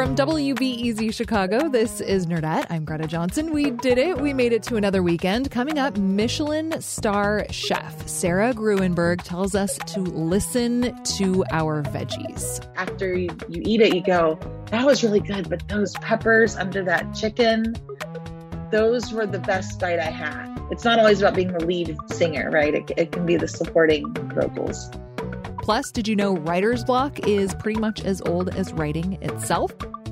From WBEZ Chicago, this is Nerdette. I'm Greta Johnson. We did it. We made it to another weekend. Coming up, Michelin star chef Sarah Grueneberg tells us to listen to our veggies. After you, you eat it, you go, that was really good, but those peppers under that chicken, those were the best bite I had. It's not always about being the lead singer, right? It, it can be the supporting vocals. Plus, did you know writer's block is pretty much as old as writing itself?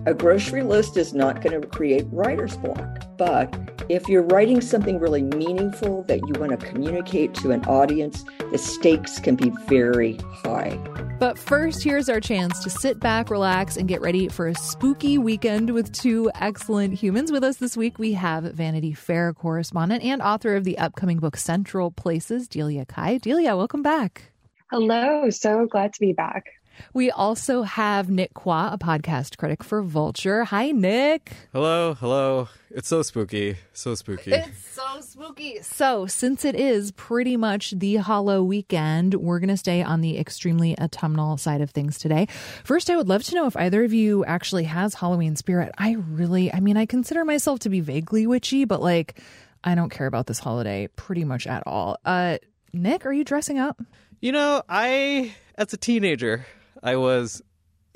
A grocery list is not going to create writer's block. But if you're writing something really meaningful that you want to communicate to an audience, the stakes can be very high. But first, here's our chance to sit back, relax, and get ready for a spooky weekend with two excellent humans. With us this week, we have Vanity Fair correspondent and author of the upcoming book Central Places, Delia Cai. Delia, welcome back. Hello, so glad to be back. We also have Nick Quah, a podcast critic for Vulture. Hi, Nick. Hello, hello. It's so spooky. So spooky. It's so spooky. So, since it is pretty much the hollow weekend, we're going to stay on the extremely autumnal side of things today. First, I would love to know if either of you actually has Halloween spirit. I really, I mean, I consider myself to be vaguely witchy, but like, I don't care about this holiday pretty much at all. Uh, Nick, are you dressing up? You know, I, as a teenager, I was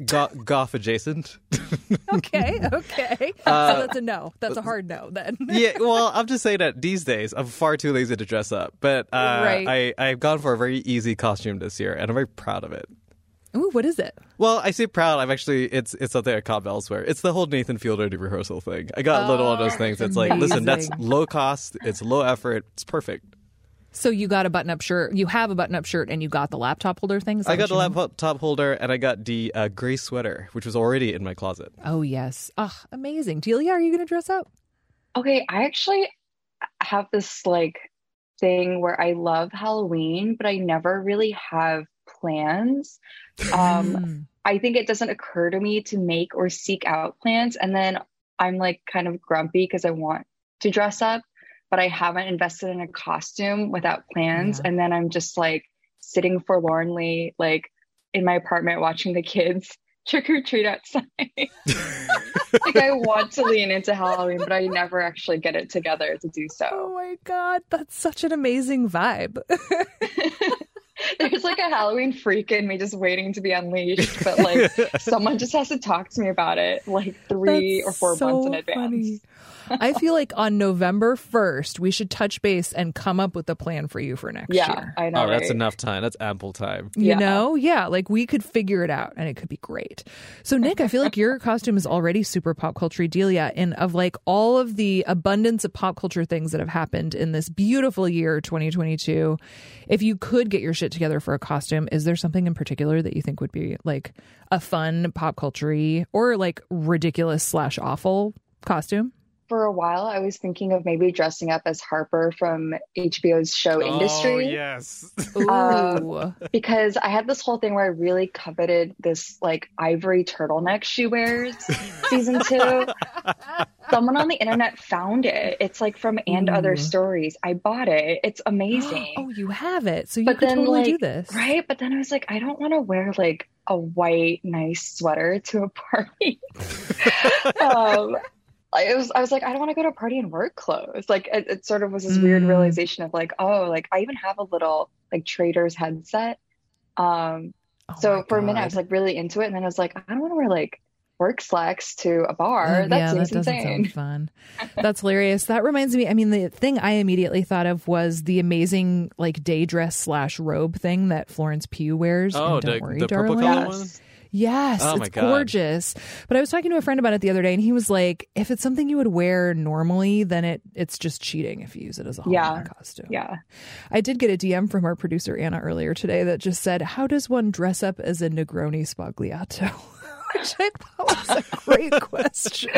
go- goth adjacent. okay, okay. Uh, so that's a no. That's a hard no then. yeah, well, I'm just saying that these days I'm far too lazy to dress up. But uh, right. I, I've gone for a very easy costume this year, and I'm very proud of it. Ooh, what is it? Well, I say proud. I'm actually it's it's something I caught elsewhere. It's the whole Nathan Fielder rehearsal thing. I got oh, a little one of those things. It's like, listen, that's low cost. It's low effort. It's perfect. So you got a button-up shirt. You have a button-up shirt, and you got the laptop holder thing. I got the laptop holder, and I got the uh, gray sweater, which was already in my closet. Oh yes, oh, amazing. Delia, are you going to dress up? Okay, I actually have this like thing where I love Halloween, but I never really have plans. Um, I think it doesn't occur to me to make or seek out plans, and then I'm like kind of grumpy because I want to dress up but I haven't invested in a costume without plans. Yeah. And then I'm just like sitting forlornly, like in my apartment watching the kids trick or treat outside. like I want to lean into Halloween, but I never actually get it together to do so. Oh my god, that's such an amazing vibe. There's like a Halloween freak in me just waiting to be unleashed, but like someone just has to talk to me about it like three that's or four so months in advance. Funny. I feel like on November 1st, we should touch base and come up with a plan for you for next yeah, year. I know. Oh, that's enough time. That's ample time. You yeah. know? Yeah. Like we could figure it out and it could be great. So, Nick, I feel like your costume is already super pop culture Delia. And of like all of the abundance of pop culture things that have happened in this beautiful year, 2022, if you could get your shit together for a costume, is there something in particular that you think would be like a fun pop culture or like ridiculous slash awful costume? For a while, I was thinking of maybe dressing up as Harper from HBO's show oh, Industry. yes. Um, because I had this whole thing where I really coveted this like ivory turtleneck she wears season two. Someone on the internet found it. It's like from and Ooh. other stories. I bought it. It's amazing. oh, you have it. So you but could then, totally like, do this. Right? But then I was like, I don't want to wear like a white nice sweater to a party. um, it was I was like I don't want to go to a party in work clothes. Like it, it sort of was this mm. weird realization of like oh like I even have a little like trader's headset. Um, oh so for a minute I was like really into it, and then I was like I don't want to wear like work slacks to a bar. Mm, that yeah, seems that doesn't insane. sound fun. That's hilarious. That reminds me. I mean, the thing I immediately thought of was the amazing like day dress slash robe thing that Florence Pugh wears. Oh, don't the, worry, the darling. purple color one. Yes, Oh it's God. gorgeous. But I was talking to a friend about it the other day, and he was like, "If it's something you would wear normally, then it it's just cheating if you use it as a Halloween Yeah. costume." Yeah. I did get a DM from our producer Anna earlier today that just said, "How does one dress up as a Negroni Sbagliato?" Which I thought was a great question.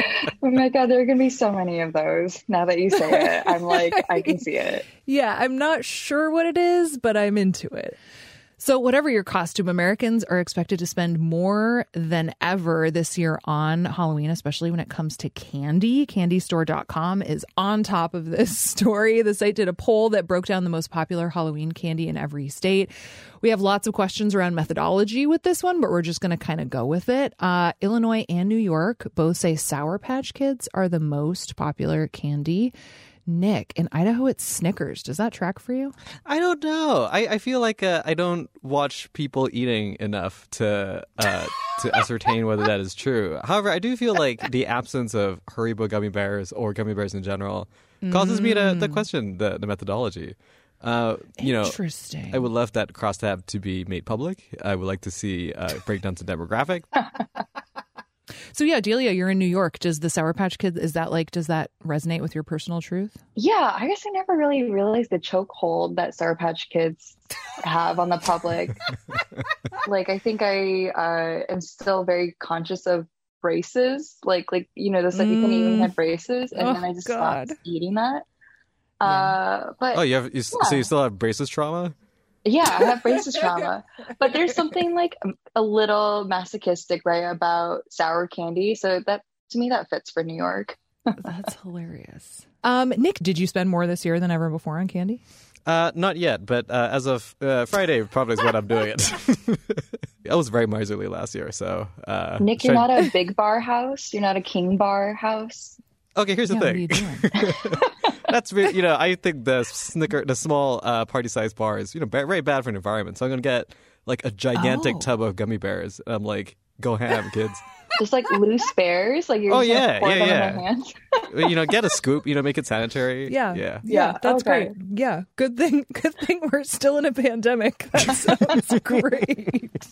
Oh my god, there are gonna be so many of those. Now that you say it, I'm like, I can see it. Yeah, I'm not sure what it is, but I'm into it. So, whatever your costume, Americans are expected to spend more than ever this year on Halloween, especially when it comes to candy. Candystore.com is on top of this story. The site did a poll that broke down the most popular Halloween candy in every state. We have lots of questions around methodology with this one, but we're just going to kind of go with it. Uh, Illinois and New York both say Sour Patch Kids are the most popular candy. Nick, in Idaho, it's Snickers. Does that track for you? I don't know. I, I feel like uh, I don't watch people eating enough to uh, to ascertain whether that is true. However, I do feel like the absence of Haribo gummy bears or gummy bears in general causes me to, to question the, the methodology. Uh, you know, Interesting. I would love that crosstab to be made public. I would like to see uh, breakdowns of demographic. So yeah, Delia, you're in New York. Does the Sour Patch Kid is that like does that resonate with your personal truth? Yeah, I guess I never really realized the chokehold that Sour Patch Kids have on the public. like, I think I uh, am still very conscious of braces. Like, like you know, the stuff you can't eat when you had braces, and Oh, then I just God. stopped eating that. Uh, but Oh, you have you, s- so you still have braces trauma? Yeah, I have braces trauma. But there's something like a little masochistic, right, about sour candy. So that to me that fits for New York. That's hilarious. Um, Nick, did you spend more this year than ever before on candy? Uh, not yet, but uh, as of uh, Friday, probably is when I'm doing it. I was very miserly last year, so uh, Nick, you're trying- not a big bar house. You're not a king bar house. Okay, here's the Yeah, what are you thing. Doing? That's really, you know, I think the snicker, the small uh, party size is you know, very bad for an environment. So I'm gonna get like a gigantic Oh. tub of gummy bears. And I'm like, go ham, kids. Just like loose bears, like you're Oh, just yeah, pour yeah, them yeah. in their hands. you know, get a scoop. You know, make it sanitary. Yeah. yeah. Yeah, that's okay. great. Yeah, good thing. Good thing we're still in a pandemic. That sounds great.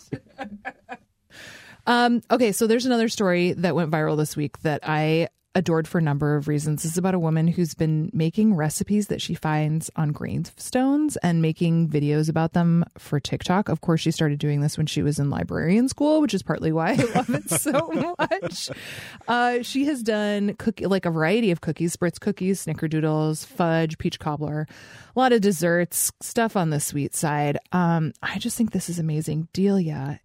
um, okay, so there's another story that went viral this week that I adored for a number of reasons. This is about a woman who's been making recipes that she finds on gravestones and making videos about them for TikTok. Of course, she started doing this when she was in librarian school, which is partly why I love it so much. Uh, she has done cookie like a variety of cookies, Spritz cookies, snickerdoodles, fudge, peach cobbler, a lot of desserts, stuff on the sweet side. Um, I just think this is amazing. Delia,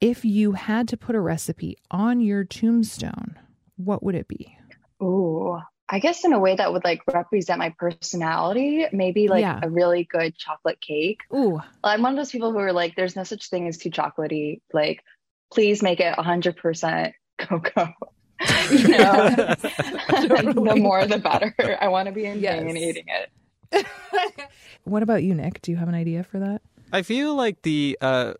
if you had to put a recipe on your tombstone, what would it be? Ooh. I guess in a way that would like represent my personality, maybe like Yeah. a really good chocolate cake. Ooh, I'm one of those people who are like, there's no such thing as too chocolatey. Like, please make it 100% cocoa. you know, the more the better. I want to be in Yes. pain eating it. what about you, Nick? Do you have an idea for that? I feel like the uh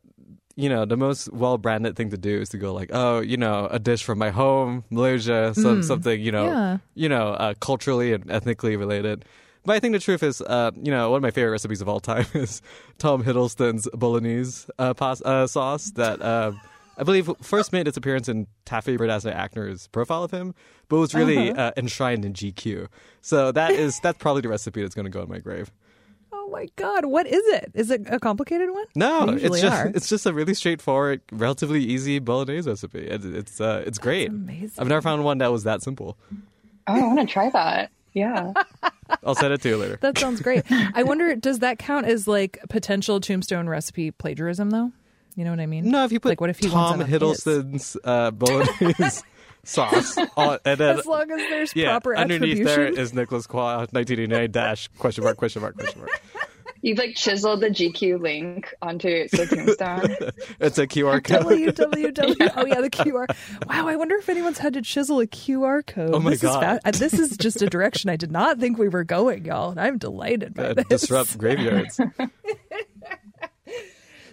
you know, the most well branded thing to do is to go like, oh, you know, a dish from my home, Malaysia, some something, you know, Yeah. you know, uh, culturally and ethnically related. But I think the truth is, uh, you know, one of my favorite recipes of all time is Tom Hiddleston's bolognese uh, uh, sauce that uh, I believe first made its appearance in Taffy Brodesser-Akner's profile of him, but was really uh enshrined in GQ. So that is that's probably the recipe that's going to go in my grave. Oh my God, what is it? Is it a complicated one? No, it's just are. it's just a really straightforward, relatively easy bolognese recipe. It, it's uh, it's great. amazing. I've never found one that was that simple. Oh, I want to try that. Yeah. I'll send it to you later. That sounds great. I wonder, does that count as like potential tombstone recipe plagiarism, though? You know what I mean? No, if you put like, what if he wants Tom that on his? Hiddleston's uh, bolognese sauce on, and then As long as there's yeah, proper underneath attribution. there is Nicholas Quah 1989 dash question mark question mark question mark. You've like chiseled the GQ link onto the tombstone. It's a QR code. www. Oh yeah, the QR. Wow, I wonder if anyone's had to chisel a QR code. Oh my this God. Is fa- this is just a direction I did not think we were going, y'all, and I'm delighted by Uh, this. disrupt graveyards.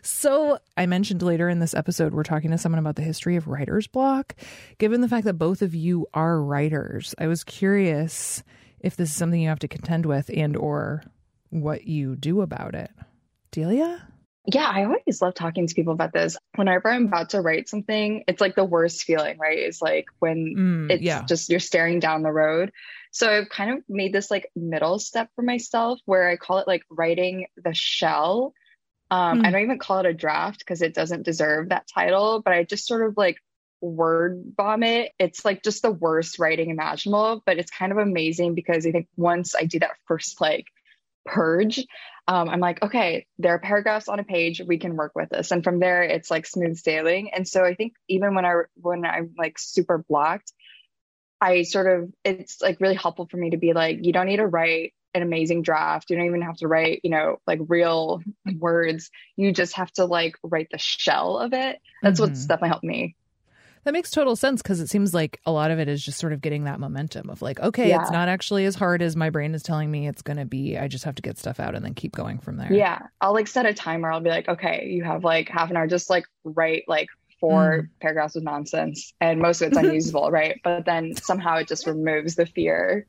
So, I mentioned later in this episode, we're talking to someone about the history of writer's block. Given the fact that both of you are writers, I was curious if this is something you have to contend with and or what you do about it. Delia? Yeah, I always love talking to people about this. Whenever I'm about to write something, it's like the worst feeling, right? It's like when Mm, it's yeah. just you're staring down the road. So I've kind of made this like middle step for myself where I call it like writing the shell. Um, Hmm. I don't even call it a draft because it doesn't deserve that title, but I just sort of like word vomit. It's like just the worst writing imaginable, but it's kind of amazing because I think once I do that first like purge, um, I'm like, okay, there are paragraphs on a page. We can work with this, and from there, it's like smooth sailing. And so I think even when I when I'm like super blocked, I sort of it's like really helpful for me to be like, you don't need to write an amazing draft. You don't even have to write, you know, like real words. You just have to like write the shell of it. That's what's Mhm. definitely helped me. That makes total sense because it seems like a lot of it is just sort of getting that momentum of like, okay, Yeah. it's not actually as hard as my brain is telling me it's going to be. I just have to get stuff out and then keep going from there. Yeah. I'll like set a timer. I'll be like, okay, you have like half an hour, just like write like four paragraphs of nonsense. And most of it's unusable, right? But then somehow it just removes the fear.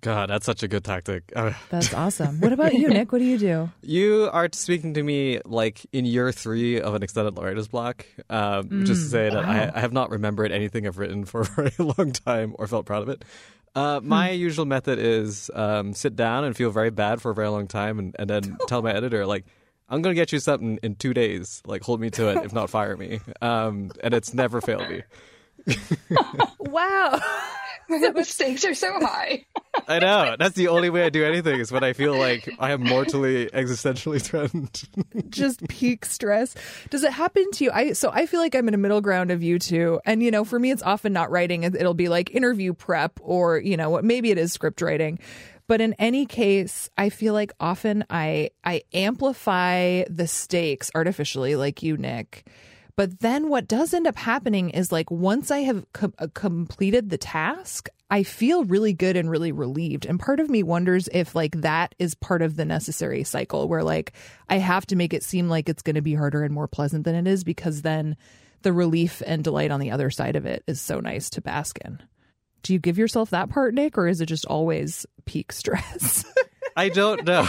God, that's such a good tactic. Uh, That's awesome. What about you, Nick? What do you do? You are speaking to me like in year three of an extended writer's block, um, which is to say that I, I have not remembered anything I've written for a very long time or felt proud of it. Uh, my usual method is um, sit down and feel very bad for a very long time, and, and then tell my editor like, "I'm going to get you something in two days. Like, hold me to it. If not, fire me." Um, and it's never failed me. Wow. the stakes are so high. I know. That's the only way I do anything is when I feel like I am mortally existentially threatened. just peak stress. Does it happen to you? I so I feel like I'm in a middle ground of you two, and you know, for me, it's often not writing. It- It'll be like interview prep, or you know, what maybe it is script writing. But in any case, I feel like often I I amplify the stakes artificially, like you, Nick. But then what does end up happening is like once I have uh, completed the task, I feel really good and really relieved. And part of me wonders if like that is part of the necessary cycle where like I have to make it seem like it's going to be harder and more pleasant than it is because then the relief and delight on the other side of it is so nice to bask in. Do you give yourself that part, Nick, or is it just always peak stress? I don't know.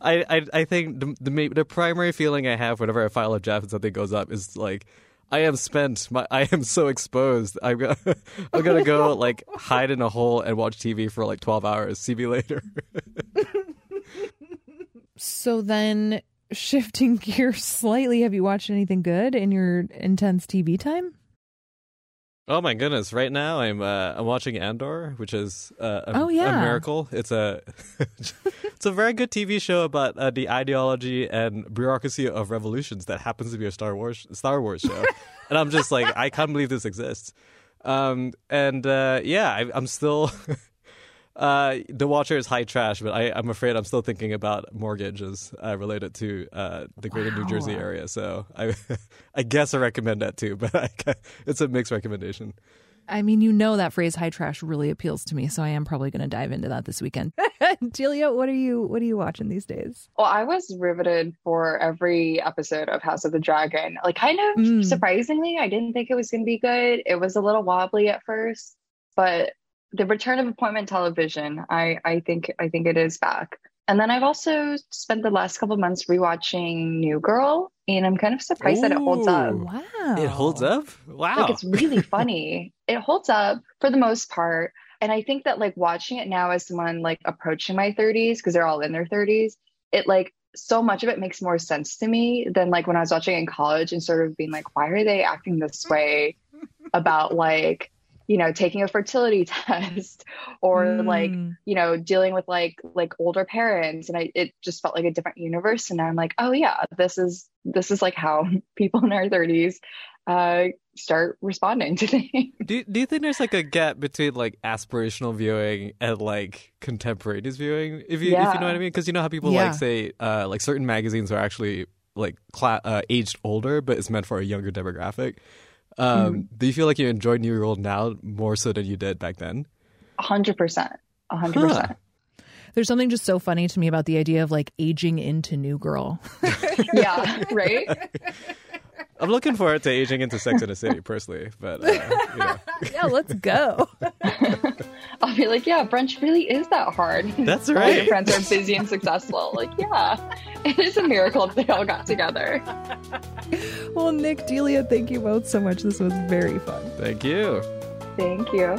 I, I I think the, the the primary feeling I have whenever I file a draft and something goes up is like I am spent. My I am so exposed. I'm gonna I'm gonna go like hide in a hole and watch TV for like twelve hours. See me later. so then shifting gears slightly, have you watched anything good in your intense TV time? Oh my goodness! Right now, I'm uh, I'm watching Andor, which is uh, a, Oh, yeah. a miracle. It's a it's a very good TV show about uh, the ideology and bureaucracy of revolutions that happens to be a Star Wars Star Wars show, and I'm just like I can't believe this exists. Um, and uh, yeah, I, I'm still. Uh, the Watcher is high trash, but I, I'm afraid I'm still thinking about mortgages uh, related to uh, the greater New Jersey area. So I, I guess I recommend that too, but I, it's a mixed recommendation. I mean, you know that phrase "high trash" really appeals to me, so I am probably going to dive into that this weekend. Delia, what are you what are you watching these days? Well, I was riveted for every episode of House of the Dragon. Like, kind of Mm. surprisingly, I didn't think it was going to be good. It was a little wobbly at first, but the return of appointment television, I, I think, I think it is back. And then I've also spent the last couple of months rewatching New Girl, and I'm kind of surprised that it holds up. Wow, It holds up. Wow. Like, it's really funny. It holds up for the most part. And I think that like watching it now as someone like approaching my 30s, because they're all in their 30s, it like so much of it makes more sense to me than like when I was watching it in college and sort of being like, why are they acting this way about like, you know, taking a fertility test or like, Mm. you know, dealing with like like older parents. And I it just felt like a different universe. And now I'm like, oh yeah, this is this is like how people in our 30s uh start responding to things. do, do you think there's like a gap between like aspirational viewing and like contemporaneous viewing? If you if you know what I mean, because you know how people Yeah. like say uh, like certain magazines are actually like cla- uh, aged older, but it's meant for a younger demographic. Um, Do you feel like you enjoy New Girl now more so than you did back then? A hundred percent. A hundred percent. There's something just so funny to me about the idea of like aging into New Girl. Yeah, right? I'm looking forward to aging into Sex in the City personally, but uh, you know. yeah, let's go. I'll be like, yeah, brunch really is that hard. That's All your right. friends are busy and successful. Like, yeah. it is a miracle that they all got together. well, Nick, Delia, thank you both so much. This was very fun. Thank you. Thank you.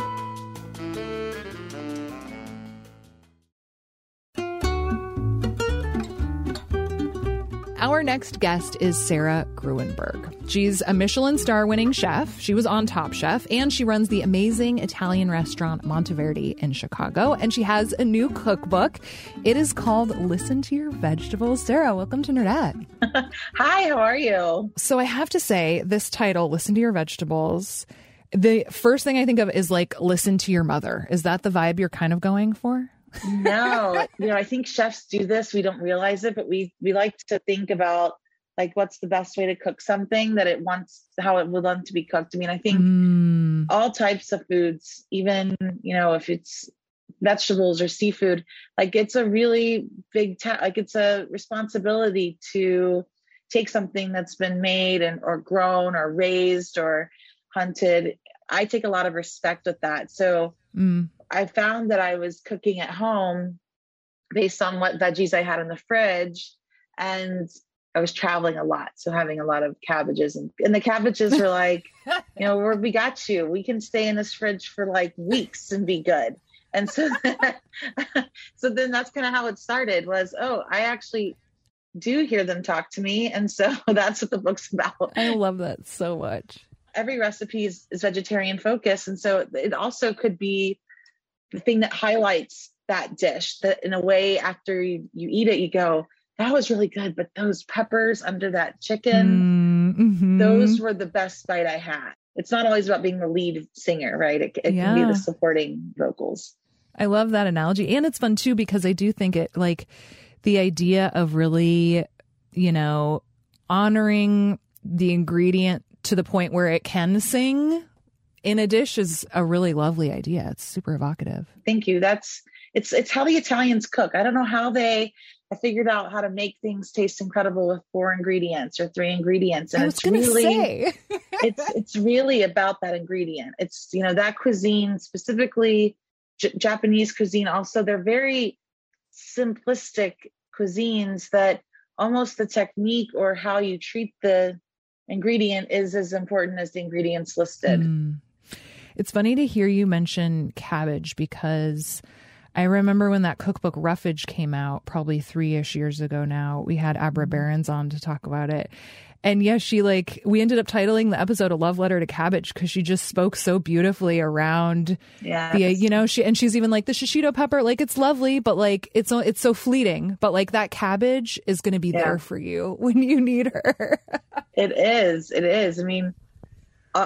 Our next guest is Sarah Grueneberg. She's a Michelin star winning chef. She was on Top Chef and she runs the amazing Italian restaurant Monteverde in Chicago. And she has a new cookbook. It is called Listen to Your Vegetables. Sarah, welcome to Nerdette. Hi, how are you? So I have to say, this title, Listen to Your Vegetables, the first thing I think of is like listen to your mother. Is that the vibe you're kind of going for? No, you know, I think chefs do this. We don't realize it, but we we like to think about like what's the best way to cook something that it wants how it would want to be cooked. I mean, I think Mm. all types of foods, even you know, if it's vegetables or seafood, like it's a really big ta- like it's a responsibility to take something that's been made and or grown or raised or hunted. I take a lot of respect with that. So Mm. I found that I was cooking at home based on what veggies I had in the fridge. And I was traveling a lot. So having a lot of cabbages and, and the cabbages were like, you know, we're, we got you. We can stay in this fridge for like weeks and be good. And so, so then that's kind of how it started was, oh, I actually do hear them talk to me. And so that's what the book's about I love that so much. every recipe is, is vegetarian focused and so it also could be the thing that highlights that dish that in a way after you, you eat it you go that was really good but those peppers under that chicken Mhm. those were the best bite i had it's not always about being the lead singer right it, it can be the supporting vocals I love that analogy. And it's fun too because I do think it like the idea of really, you know, honoring the ingredient to the point where it can sing in a dish is a really lovely idea. It's super evocative. thank you that's it's it's how the italians cook i don't know how they I figured out how to make things taste incredible with four ingredients or three ingredients and I was it's going to really say. it's it's really about that ingredient. It's you know that cuisine specifically J- Japanese cuisine. Also, they're very simplistic cuisines that almost the technique or how you treat the ingredient is as important as the ingredients listed. Mm. It's funny to hear you mention cabbage because I remember when that cookbook Ruffage came out, probably three ish years ago now. We had Abra mm-hmm. Berens on to talk about it. And yes, she like, we ended up titling the episode A Love Letter to Cabbage because she just spoke so beautifully around Yeah, the, you know, she, and she's even like the shishito pepper, like it's lovely, but like it's, so- it's so fleeting, but like that cabbage is going to be Yeah. there for you when you need her. It is. It is. I mean,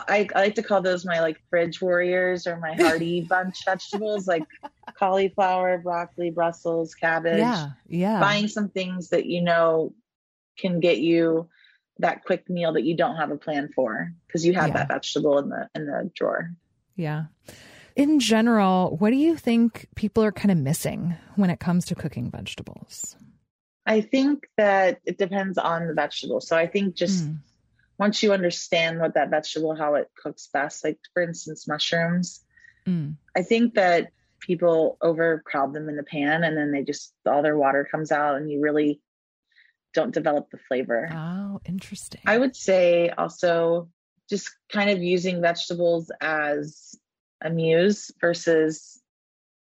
I, I like to call those my like fridge warriors or my hearty bunch vegetables, like cauliflower, broccoli, Brussels, cabbage. yeah. Yeah. buying some things that you know can get you that quick meal that you don't have a plan for because you have Yeah. that vegetable in the in the drawer. Yeah. In general, what do you think people are kind of missing when it comes to cooking vegetables? I think that it depends on the vegetable. So I think just Mm. Once you understand what that vegetable how it cooks best, like for instance mushrooms, Mm. I think that people overcrowd them in the pan and then they just all their water comes out and you really don't develop the flavor. Oh, interesting. I would say also just kind of using vegetables as a muse versus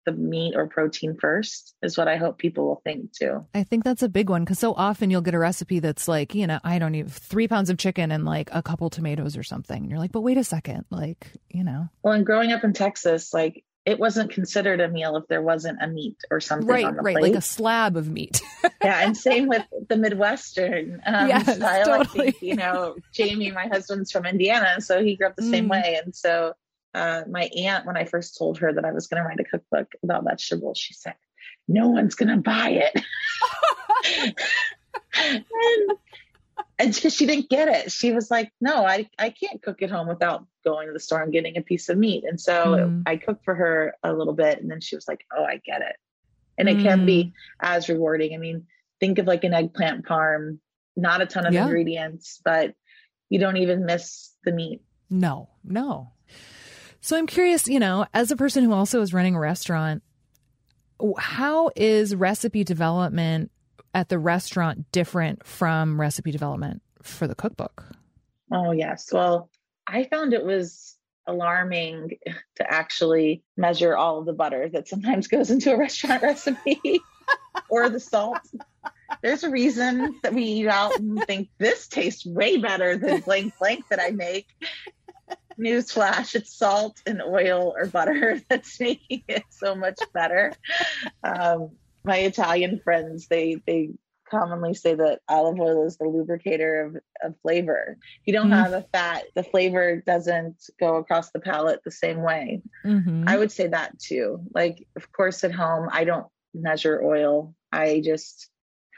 the meat or protein first is what I hope people will think too. I think that's a big one because so often you'll get a recipe that's like, you know, I don't even three pounds of chicken and like a couple tomatoes or something. And you're like, but wait a second, like, you know, Well, and growing up in Texas, like it wasn't considered a meal if there wasn't a meat or something right, on the right, plate. like a slab of meat. yeah, and same with the Midwestern um, Yes, style. I totally. think, you know, Jamie, my husband's from Indiana, so he grew up the same Mm. way. And so uh, my aunt, when I first told her that I was going to write a cookbook about vegetables, she said, "No one's going to buy it." and and because she didn't get it, she was like, "No, I I can't cook at home without going to the store and getting a piece of meat." And so Mm. I cooked for her a little bit, and then she was like, "Oh, I get it." And it can Mm. be as rewarding. I mean, think of like an eggplant parm, not a ton of Yeah. ingredients, but you don't even miss the meat. No, no. So I'm curious, you know, as a person who also is running a restaurant, how is recipe development at the restaurant different from recipe development for the cookbook? Oh, yes. Well, I found it was alarming to actually measure all of the butter that sometimes goes into a restaurant recipe or the salt. There's a reason that we eat out and think this tastes way better than blank blank that I make. Newsflash, it's salt and oil or butter that's making it so much better. Um, my Italian friends, they they commonly say that olive oil is the lubricator of, of flavor. If you don't mm have a fat, the flavor doesn't go across the palate the same way. Mm-hmm. I would say that too. Like, of course, at home, I don't measure oil. I just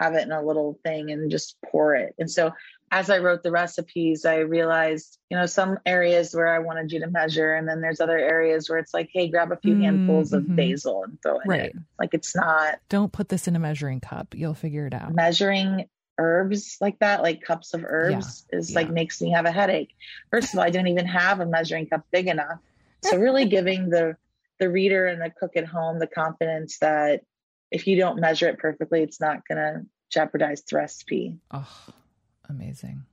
have it in a little thing and just pour it. And so as I wrote the recipes, I realized, you know, some areas where I wanted you to measure, and then there's other areas where it's like, hey, grab a few mm-hmm. handfuls of basil and throw it right. in. Like it's not. Don't put this in a measuring cup. You'll figure it out. Measuring herbs like that, like cups of herbs, yeah. is yeah. like makes me have a headache. First of all, I don't even have a measuring cup big enough. So really giving the the reader and the cook at home the confidence that if you don't measure it perfectly, it's not gonna jeopardize the recipe. Oh Amazing.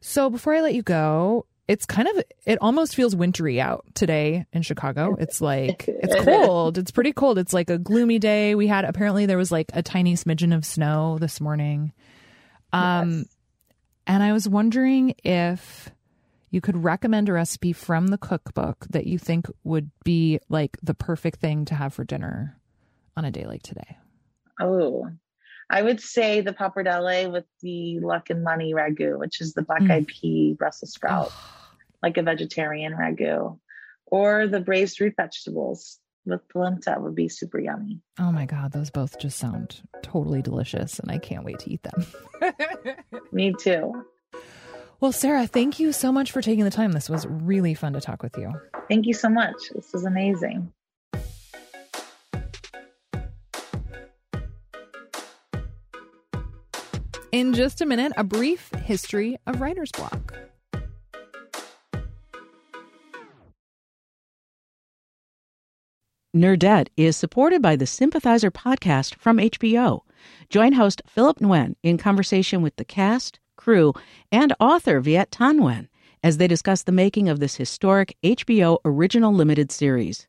So before I let you go, it's kind of it almost feels wintry out today in Chicago. It's like it's cold. It's pretty cold. It's like a gloomy day. We had apparently there was like a tiny smidgen of snow this morning. Um yes. and I was wondering if you could recommend a recipe from the cookbook that you think would be like the perfect thing to have for dinner on a day like today. Oh, I would say the pappardelle with the luck and money ragu, which is the black eyed mm. pea Brussels sprout, like a vegetarian ragu, or the braised root vegetables with polenta would be super yummy. Oh my God, those both just sound totally delicious, and I can't wait to eat them. Me too. Well, Sarah, thank you so much for taking the time. This was really fun to talk with you. Thank you so much. This was amazing. In just a minute, a brief history of writer's block. Nerdette is supported by the Sympathizer podcast from HBO. Join host Philip Nguyen in conversation with the cast, crew, and author Viet Thanh Nguyen as they discuss the making of this historic HBO original limited series.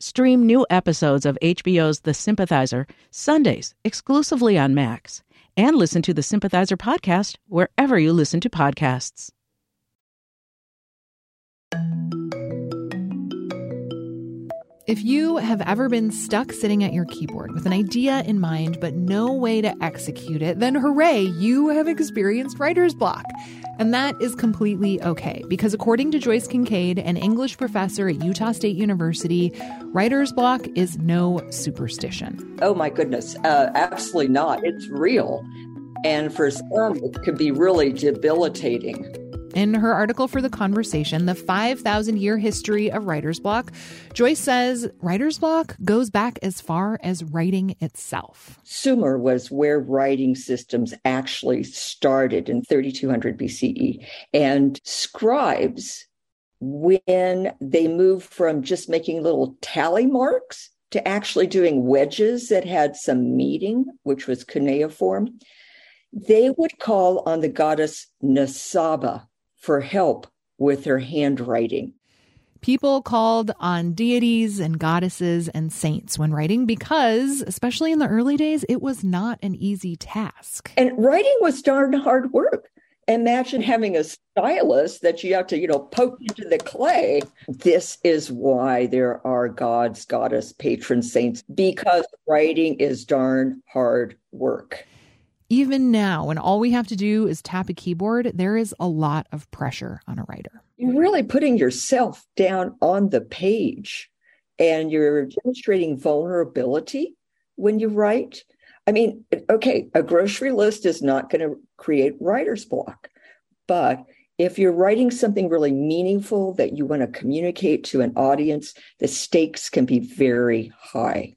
Stream new episodes of HBO's The Sympathizer Sundays exclusively on Max and listen to the Sympathizer podcast wherever you listen to podcasts. If you have ever been stuck sitting at your keyboard with an idea in mind but no way to execute it, then hooray, you have experienced writer's block. And that is completely okay because according to Joyce Kinkead, an English professor at Utah State University, writer's block is no superstition. Oh my goodness, uh, absolutely not. It's real. And for some, it could be really debilitating. In her article for The Conversation, The 5,000 Year History of Writer's Block, Joyce says writer's block goes back as far as writing itself. Sumer was where writing systems actually started in 3200 BCE. And scribes, when they moved from just making little tally marks to actually doing wedges that had some meaning, which was cuneiform, they would call on the goddess Nisaba for help with her handwriting. People called on deities and goddesses and saints when writing because, especially in the early days, it was not an easy task. And writing was darn hard work. Imagine having a stylus that you have to, you know, poke into the clay. This is why there are gods, goddess, patron saints, because writing is darn hard work. Even now, when all we have to do is tap a keyboard, there is a lot of pressure on a writer. You're really putting yourself down on the page and you're demonstrating vulnerability when you write. I mean, okay, a grocery list is not going to create writer's block, but if you're writing something really meaningful that you want to communicate to an audience, the stakes can be very high.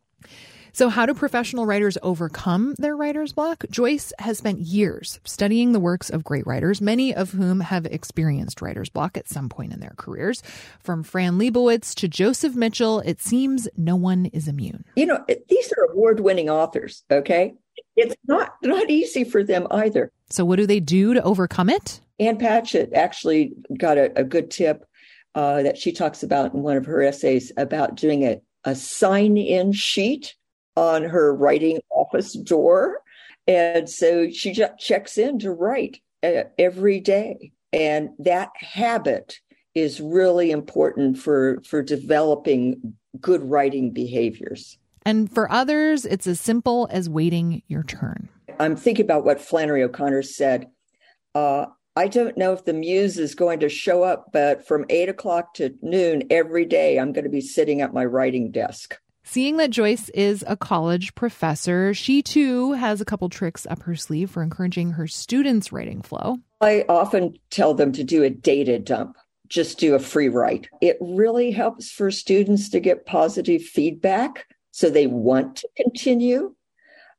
So, how do professional writers overcome their writer's block? Joyce has spent years studying the works of great writers, many of whom have experienced writer's block at some point in their careers. From Fran Lebowitz to Joseph Mitchell, it seems no one is immune. You know, these are award winning authors, okay? it's not not easy for them either. So, what do they do to overcome it? Ann Patchett actually got a, a good tip uh, that she talks about in one of her essays about doing a, a sign in sheet on her writing office door. And so she just checks in to write uh, every day. And that habit is really important for, for developing good writing behaviors. And for others, it's as simple as waiting your turn. I'm thinking about what Flannery O'Connor said. Uh, I don't know if the muse is going to show up, but from eight o'clock to noon every day, I'm going to be sitting at my writing desk. Seeing that Joyce is a college professor, she too has a couple tricks up her sleeve for encouraging her students' writing flow. I often tell them to do a data dump, just do a free write. It really helps for students to get positive feedback so they want to continue.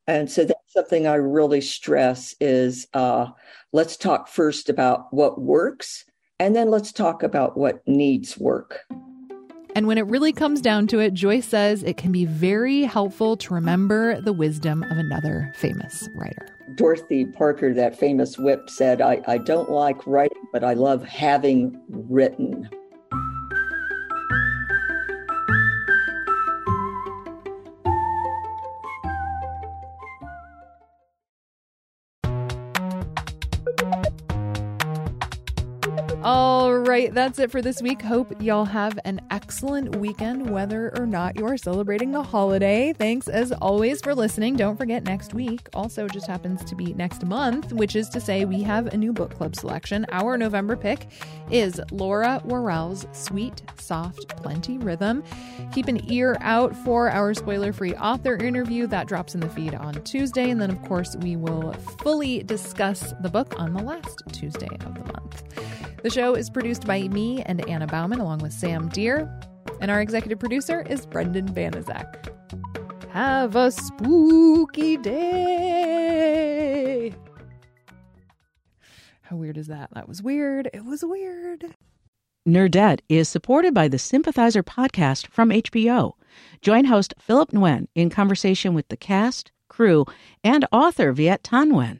And so that's something I really stress is uh, let's talk first about what works, and then let's talk about what needs work. And when it really comes down to it, Joyce says it can be very helpful to remember the wisdom of another famous writer. Dorothy Parker, that famous whip, said, I, I don't like writing, but I love having written. Right, that's it for this week. Hope y'all have an excellent weekend, whether or not you're celebrating the holiday. Thanks as always for listening. Don't forget, next week also just happens to be next month, which is to say, we have a new book club selection. Our November pick is Laura Warrell's Sweet, Soft, Plenty Rhythm. Keep an ear out for our spoiler free author interview that drops in the feed on Tuesday. And then, of course, we will fully discuss the book on the last Tuesday of the month. The show is produced by me and Anna Bauman, along with Sam Deer, and our executive producer is Brendan Banaszak. Have a spooky day. How weird is that? That was weird. It was weird. Nerdette is supported by the Sympathizer podcast from HBO. Join host Philip Nguyen in conversation with the cast, crew, and author Viet Thanh Nguyen